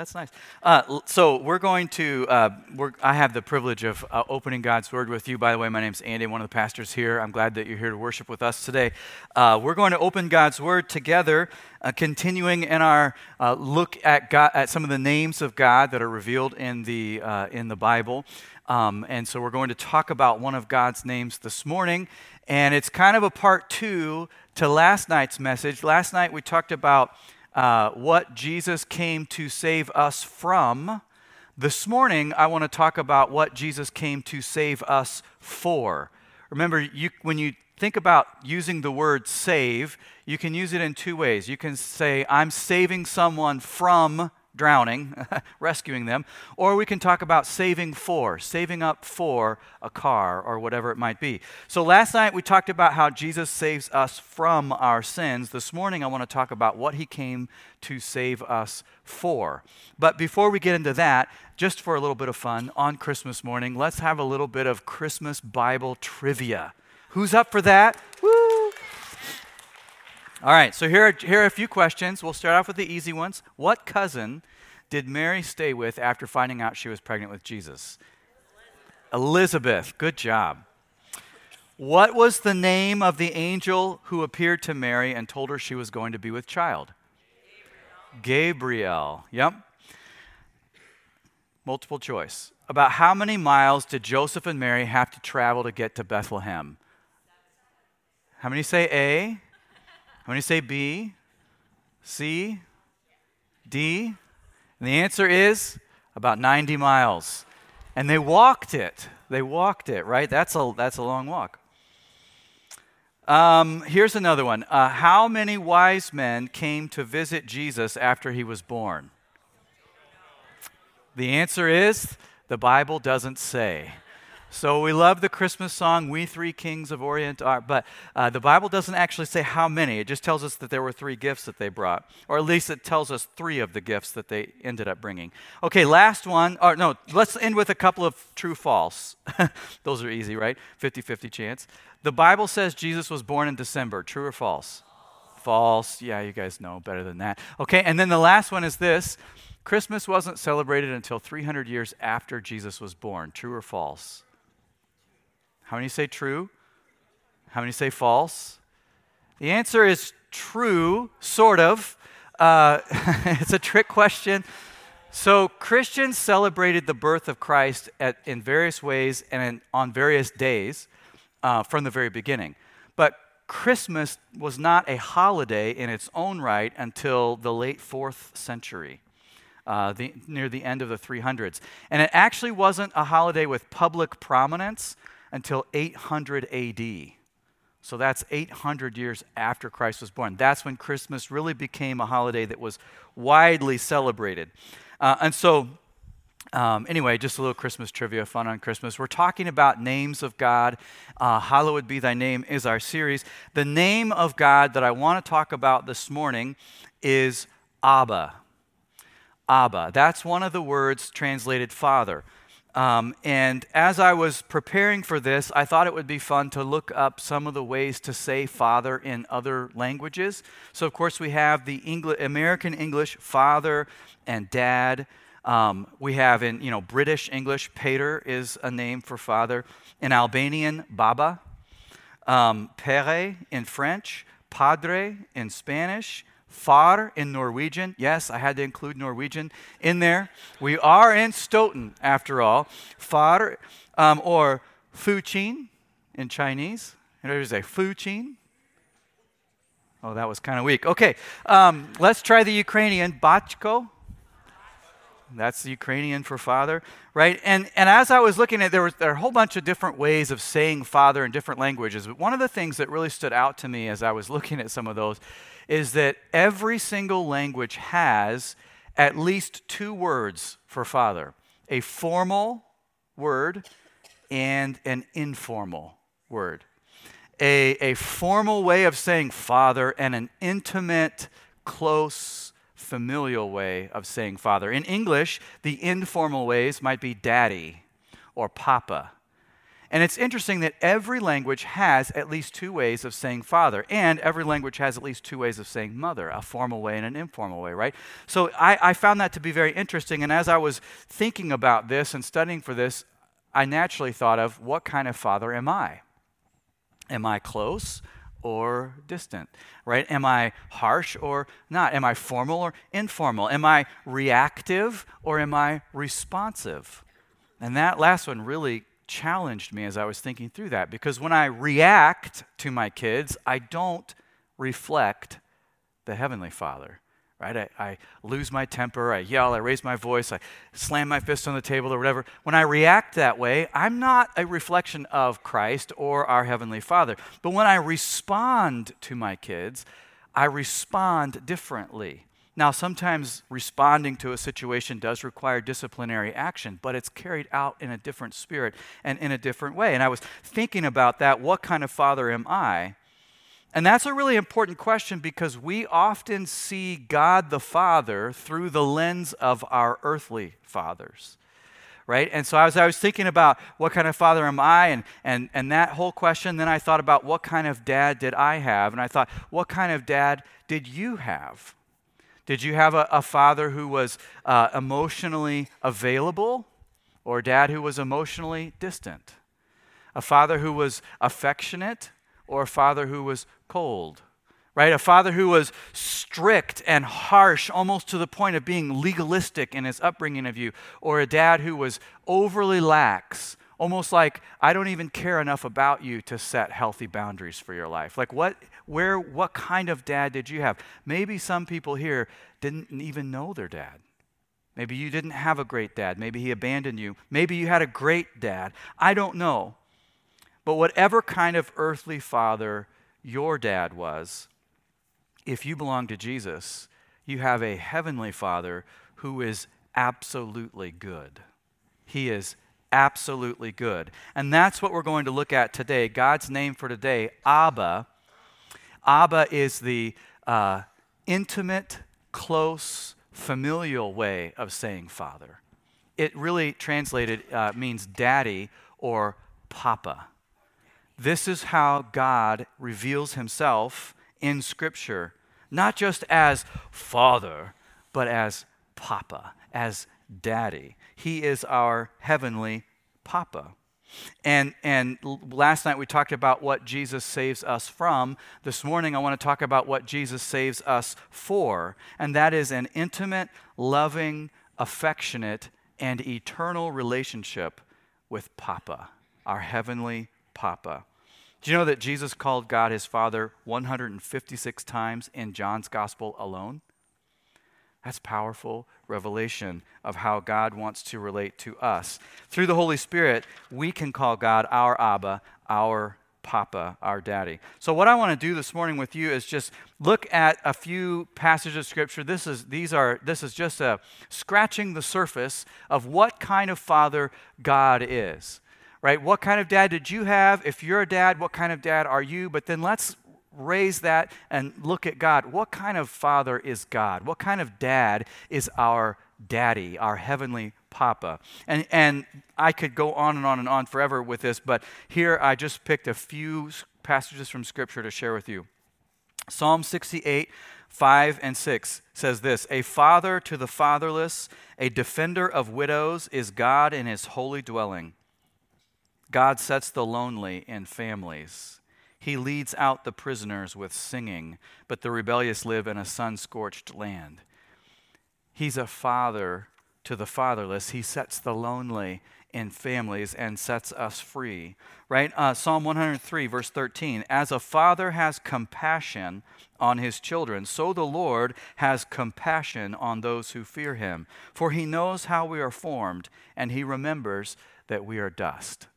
That's nice. Uh, so we're going to. Uh, we're, I have the privilege of uh, opening God's Word with you. By the way, my name's Andy. One of the pastors here. I'm glad that you're here to worship with us today. Uh, we're going to open God's Word together, uh, continuing in our uh, look at God, at some of the names of God that are revealed in the in the Bible. Um, and so we're going to talk about one of God's names this morning, and it's kind of a part two to last night's message. Last night we talked about uh, what Jesus came to save us from. This morning, I want to talk about what Jesus came to save us for. Remember, you, when you think about using the word save, you can use it in two ways. You can say, I'm saving someone from drowning, rescuing them, or we can talk about saving for, saving up for a car or whatever it might be. So last night we talked about how Jesus saves us from our sins. This morning I want to talk about what he came to save us for. But before we get into that, just for a little bit of fun, on Christmas morning, let's have a little bit of Christmas Bible trivia. Who's up for that? Woo! All right, so here are, here are a few questions. We'll start off with the easy ones. What cousin did Mary stay with after finding out she was pregnant with Jesus? Elizabeth. Good job. What was the name of the angel who appeared to Mary and told her she was going to be with child? Gabriel. Gabriel. Yep. Multiple choice. About how many miles did Joseph and Mary have to travel to get to Bethlehem? How many say A? How you say B? C? D? And the answer is about 90 miles. And they walked it. They walked it, right? That's a, that's a long walk. Um, here's another one. Uh, how many wise men came to visit Jesus after he was born? The answer is the Bible doesn't say. So we love the Christmas song, We Three Kings of Orient Are, but uh, the Bible doesn't actually say how many. It just tells us that there were three gifts that they brought, or at least it tells us three of the gifts that they ended up bringing. Okay, last one, or no, let's end with a couple of true false. Those are easy, right? 50 50 chance. The Bible says Jesus was born in December. True or false? False. Yeah, you guys know better than that. Okay, and then the last one is this Christmas wasn't celebrated until 300 years after Jesus was born. True or false? How many say true? How many say false? The answer is true, sort of. Uh, it's a trick question. So, Christians celebrated the birth of Christ at, in various ways and in, on various days uh, from the very beginning. But Christmas was not a holiday in its own right until the late fourth century. Uh, the, near the end of the 300s. And it actually wasn't a holiday with public prominence until 800 AD. So that's 800 years after Christ was born. That's when Christmas really became a holiday that was widely celebrated. Uh, and so, um, anyway, just a little Christmas trivia, fun on Christmas. We're talking about names of God. Uh, Hallowed be thy name is our series. The name of God that I want to talk about this morning is Abba. Abba. That's one of the words translated Father. Um, and as I was preparing for this, I thought it would be fun to look up some of the ways to say father in other languages. So, of course, we have the American English father and dad. Um, we have in you know British English, pater is a name for father. In Albanian, Baba. Um, pere in French, Padre in Spanish, Far in Norwegian. Yes, I had to include Norwegian in there. We are in Stoughton, after all. Far um, or Fuqin in Chinese. And there's a Fuqin. Oh, that was kind of weak. Okay, um, let's try the Ukrainian. Batko. That's the Ukrainian for father, right? And, and as I was looking at there, was, there are a whole bunch of different ways of saying father in different languages. But one of the things that really stood out to me as I was looking at some of those is that every single language has at least two words for father a formal word and an informal word. A, a formal way of saying father and an intimate, close, familial way of saying father. In English, the informal ways might be daddy or papa. And it's interesting that every language has at least two ways of saying father, and every language has at least two ways of saying mother a formal way and an informal way, right? So I, I found that to be very interesting. And as I was thinking about this and studying for this, I naturally thought of what kind of father am I? Am I close or distant? Right? Am I harsh or not? Am I formal or informal? Am I reactive or am I responsive? And that last one really challenged me as I was thinking through that because when I react to my kids, I don't reflect the Heavenly Father. Right? I, I lose my temper, I yell, I raise my voice, I slam my fist on the table or whatever. When I react that way, I'm not a reflection of Christ or our Heavenly Father. But when I respond to my kids, I respond differently. Now, sometimes responding to a situation does require disciplinary action, but it's carried out in a different spirit and in a different way. And I was thinking about that. What kind of father am I? And that's a really important question because we often see God the Father through the lens of our earthly fathers. Right? And so as I was thinking about what kind of father am I and, and, and that whole question, then I thought about what kind of dad did I have? And I thought, what kind of dad did you have? Did you have a, a father who was uh, emotionally available or a dad who was emotionally distant? A father who was affectionate or a father who was cold? Right? A father who was strict and harsh, almost to the point of being legalistic in his upbringing of you, or a dad who was overly lax, almost like I don't even care enough about you to set healthy boundaries for your life. Like what where what kind of dad did you have? Maybe some people here didn't even know their dad. Maybe you didn't have a great dad. Maybe he abandoned you. Maybe you had a great dad. I don't know. But whatever kind of earthly father your dad was, if you belong to Jesus, you have a heavenly father who is absolutely good. He is absolutely good. And that's what we're going to look at today. God's name for today, Abba. Abba is the uh, intimate, close, familial way of saying father. It really translated uh, means daddy or papa. This is how God reveals himself in Scripture, not just as father, but as papa, as daddy. He is our heavenly Papa. And, and last night we talked about what Jesus saves us from. This morning I want to talk about what Jesus saves us for. And that is an intimate, loving, affectionate, and eternal relationship with Papa, our heavenly Papa. Do you know that Jesus called God his Father 156 times in John's Gospel alone? That's powerful revelation of how God wants to relate to us. Through the Holy Spirit, we can call God our Abba, our Papa, our Daddy. So, what I want to do this morning with you is just look at a few passages of Scripture. This is these are this is just a scratching the surface of what kind of Father God is. Right? What kind of dad did you have? If you're a dad, what kind of dad are you? But then let's raise that and look at God. What kind of father is God? What kind of dad is our daddy, our heavenly papa? And, and I could go on and on and on forever with this, but here I just picked a few passages from Scripture to share with you. Psalm 68, 5 and 6 says this A father to the fatherless, a defender of widows is God in his holy dwelling. God sets the lonely in families. He leads out the prisoners with singing, but the rebellious live in a sun scorched land. He's a father to the fatherless. He sets the lonely in families and sets us free. Right? Uh, Psalm 103, verse 13. As a father has compassion on his children, so the Lord has compassion on those who fear him. For he knows how we are formed, and he remembers that we are dust.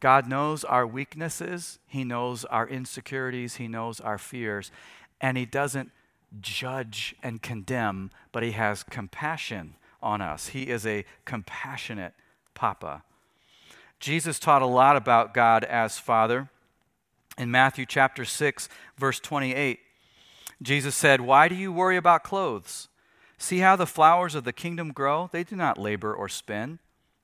God knows our weaknesses, He knows our insecurities, He knows our fears, and He doesn't judge and condemn, but He has compassion on us. He is a compassionate Papa. Jesus taught a lot about God as Father. In Matthew chapter 6, verse 28, Jesus said, Why do you worry about clothes? See how the flowers of the kingdom grow? They do not labor or spin.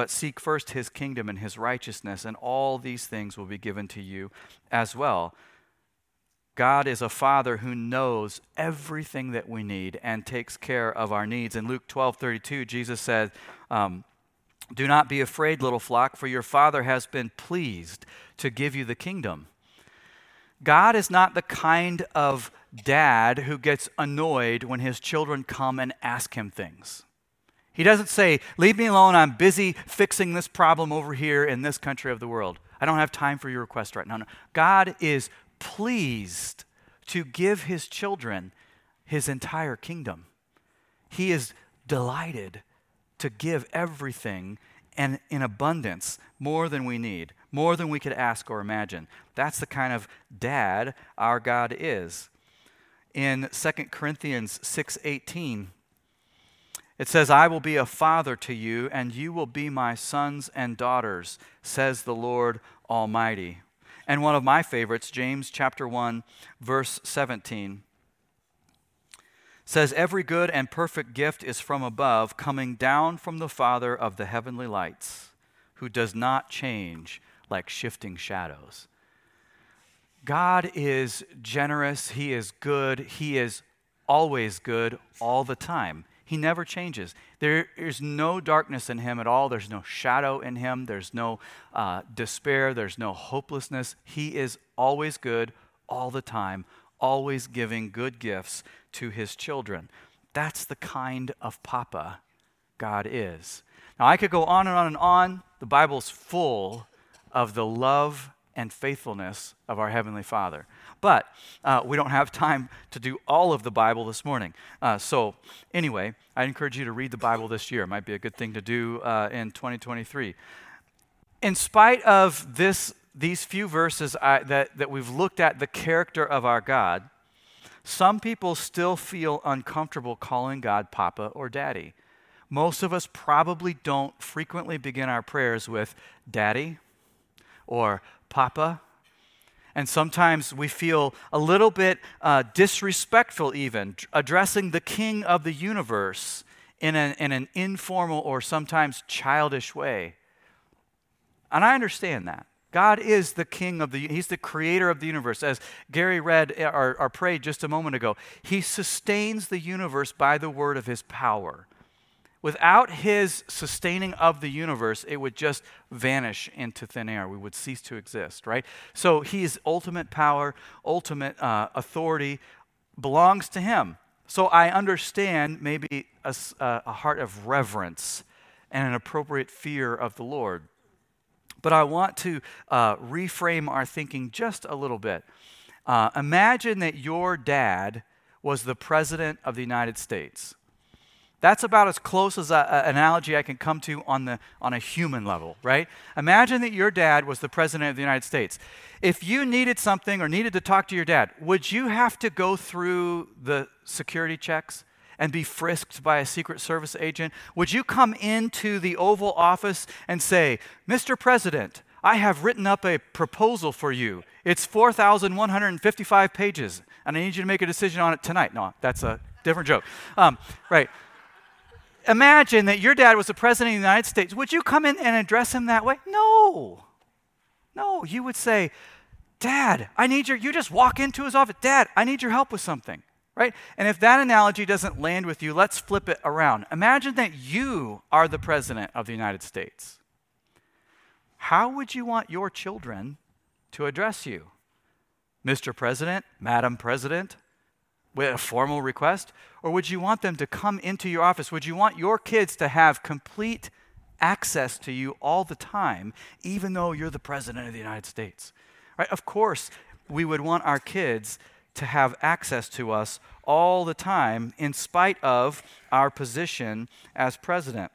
But seek first his kingdom and his righteousness, and all these things will be given to you as well. God is a father who knows everything that we need and takes care of our needs. In Luke 12 32, Jesus said, um, Do not be afraid, little flock, for your father has been pleased to give you the kingdom. God is not the kind of dad who gets annoyed when his children come and ask him things. He doesn't say, Leave me alone, I'm busy fixing this problem over here in this country of the world. I don't have time for your request right now. No. God is pleased to give his children his entire kingdom. He is delighted to give everything and in abundance, more than we need, more than we could ask or imagine. That's the kind of dad our God is. In 2 Corinthians 6:18, it says, I will be a father to you, and you will be my sons and daughters, says the Lord Almighty. And one of my favorites, James chapter 1, verse 17, says, Every good and perfect gift is from above, coming down from the Father of the heavenly lights, who does not change like shifting shadows. God is generous, He is good, He is always good all the time. He never changes. There is no darkness in him at all. There's no shadow in him. There's no uh, despair. There's no hopelessness. He is always good all the time, always giving good gifts to his children. That's the kind of papa God is. Now, I could go on and on and on. The Bible's full of the love and faithfulness of our Heavenly Father. But uh, we don't have time to do all of the Bible this morning. Uh, so, anyway, I encourage you to read the Bible this year. It might be a good thing to do uh, in 2023. In spite of this, these few verses I, that, that we've looked at the character of our God, some people still feel uncomfortable calling God Papa or Daddy. Most of us probably don't frequently begin our prayers with Daddy or Papa and sometimes we feel a little bit uh, disrespectful, even addressing the king of the universe in an, in an informal or sometimes childish way. And I understand that. God is the king of the, he's the creator of the universe. As Gary read uh, or, or prayed just a moment ago, he sustains the universe by the word of his power. Without his sustaining of the universe, it would just vanish into thin air. We would cease to exist, right? So his ultimate power, ultimate uh, authority belongs to him. So I understand maybe a, a heart of reverence and an appropriate fear of the Lord. But I want to uh, reframe our thinking just a little bit. Uh, imagine that your dad was the president of the United States. That's about as close as an analogy I can come to on, the, on a human level, right? Imagine that your dad was the president of the United States. If you needed something or needed to talk to your dad, would you have to go through the security checks and be frisked by a Secret Service agent? Would you come into the Oval Office and say, Mr. President, I have written up a proposal for you. It's 4,155 pages, and I need you to make a decision on it tonight. No, that's a different joke. Um, right imagine that your dad was the president of the United States, would you come in and address him that way? No. No, you would say, Dad, I need your, you just walk into his office, Dad, I need your help with something, right? And if that analogy doesn't land with you, let's flip it around. Imagine that you are the president of the United States. How would you want your children to address you? Mr. President, Madam President, with a formal request? Or would you want them to come into your office? Would you want your kids to have complete access to you all the time, even though you're the president of the United States? Right? Of course, we would want our kids to have access to us all the time, in spite of our position as president.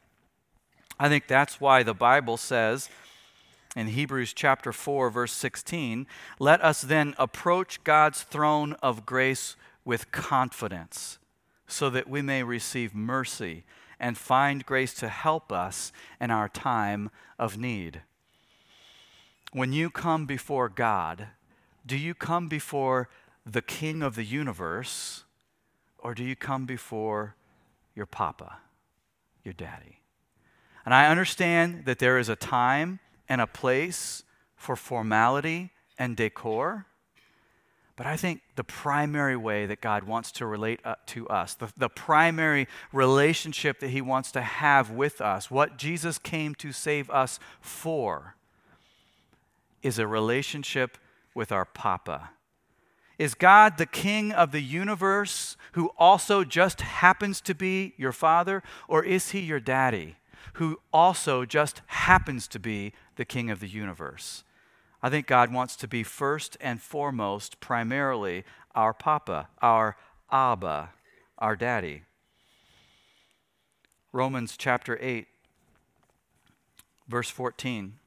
I think that's why the Bible says In Hebrews chapter 4, verse 16, let us then approach God's throne of grace with confidence so that we may receive mercy and find grace to help us in our time of need. When you come before God, do you come before the King of the universe or do you come before your papa, your daddy? And I understand that there is a time and a place for formality and decor. But I think the primary way that God wants to relate uh, to us, the, the primary relationship that He wants to have with us, what Jesus came to save us for, is a relationship with our Papa. Is God the King of the universe who also just happens to be your Father, or is He your daddy who also just happens to be the King of the universe? I think God wants to be first and foremost, primarily, our Papa, our Abba, our Daddy. Romans chapter 8, verse 14.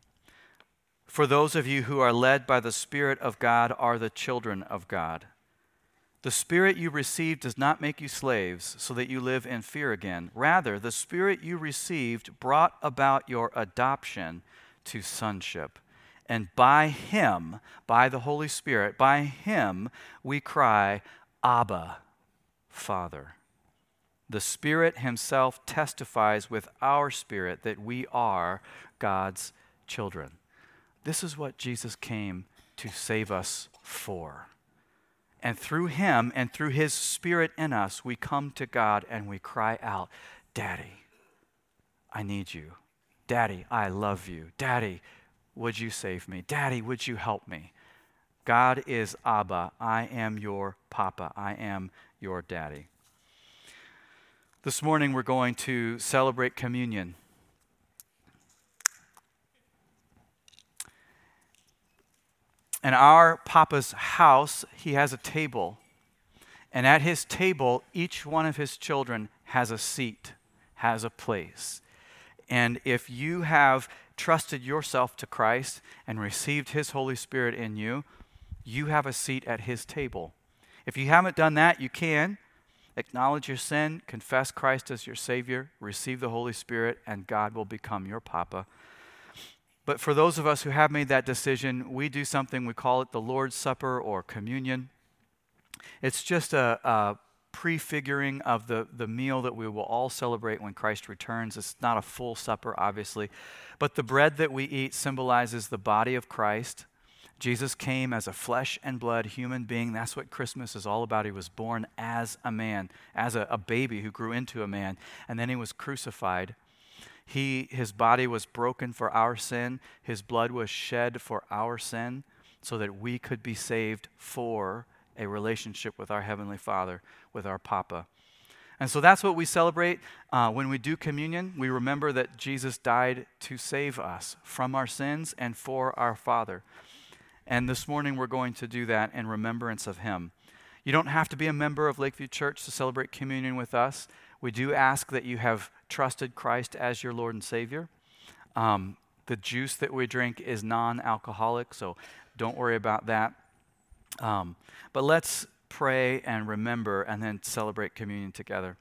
For those of you who are led by the Spirit of God are the children of God. The Spirit you received does not make you slaves so that you live in fear again. Rather, the Spirit you received brought about your adoption to sonship. And by Him, by the Holy Spirit, by Him, we cry, Abba, Father. The Spirit Himself testifies with our spirit that we are God's children. This is what Jesus came to save us for. And through Him and through His Spirit in us, we come to God and we cry out, Daddy, I need you. Daddy, I love you. Daddy, would you save me? Daddy, would you help me? God is Abba. I am your Papa. I am your daddy. This morning we're going to celebrate communion. In our Papa's house, he has a table. And at his table, each one of his children has a seat, has a place. And if you have trusted yourself to Christ and received His Holy Spirit in you, you have a seat at His table. If you haven't done that, you can acknowledge your sin, confess Christ as your Savior, receive the Holy Spirit, and God will become your Papa. But for those of us who have made that decision, we do something, we call it the Lord's Supper or communion. It's just a, a prefiguring of the, the meal that we will all celebrate when Christ returns. It's not a full supper, obviously, but the bread that we eat symbolizes the body of Christ. Jesus came as a flesh and blood human being. That's what Christmas is all about. He was born as a man, as a, a baby who grew into a man, and then he was crucified. He, his body was broken for our sin, his blood was shed for our sin, so that we could be saved for a relationship with our Heavenly Father, with our Papa. And so that's what we celebrate uh, when we do communion. We remember that Jesus died to save us from our sins and for our Father. And this morning we're going to do that in remembrance of Him. You don't have to be a member of Lakeview Church to celebrate communion with us. We do ask that you have trusted Christ as your Lord and Savior. Um, the juice that we drink is non alcoholic, so don't worry about that. Um, but let's pray and remember and then celebrate communion together.